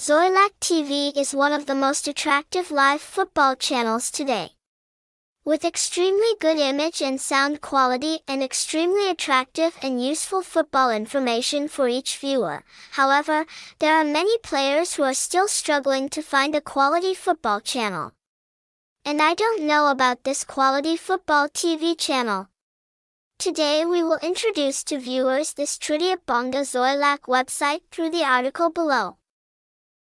Xoilac TV is one of the most attractive live football channels today. With extremely good image and sound quality and extremely attractive and useful football information for each viewer. However, there are many players who are still struggling to find a quality football channel. And I don't know about this quality football TV channel. Today we will introduce to viewers this Tridia Bonga Xoilac website through the article below.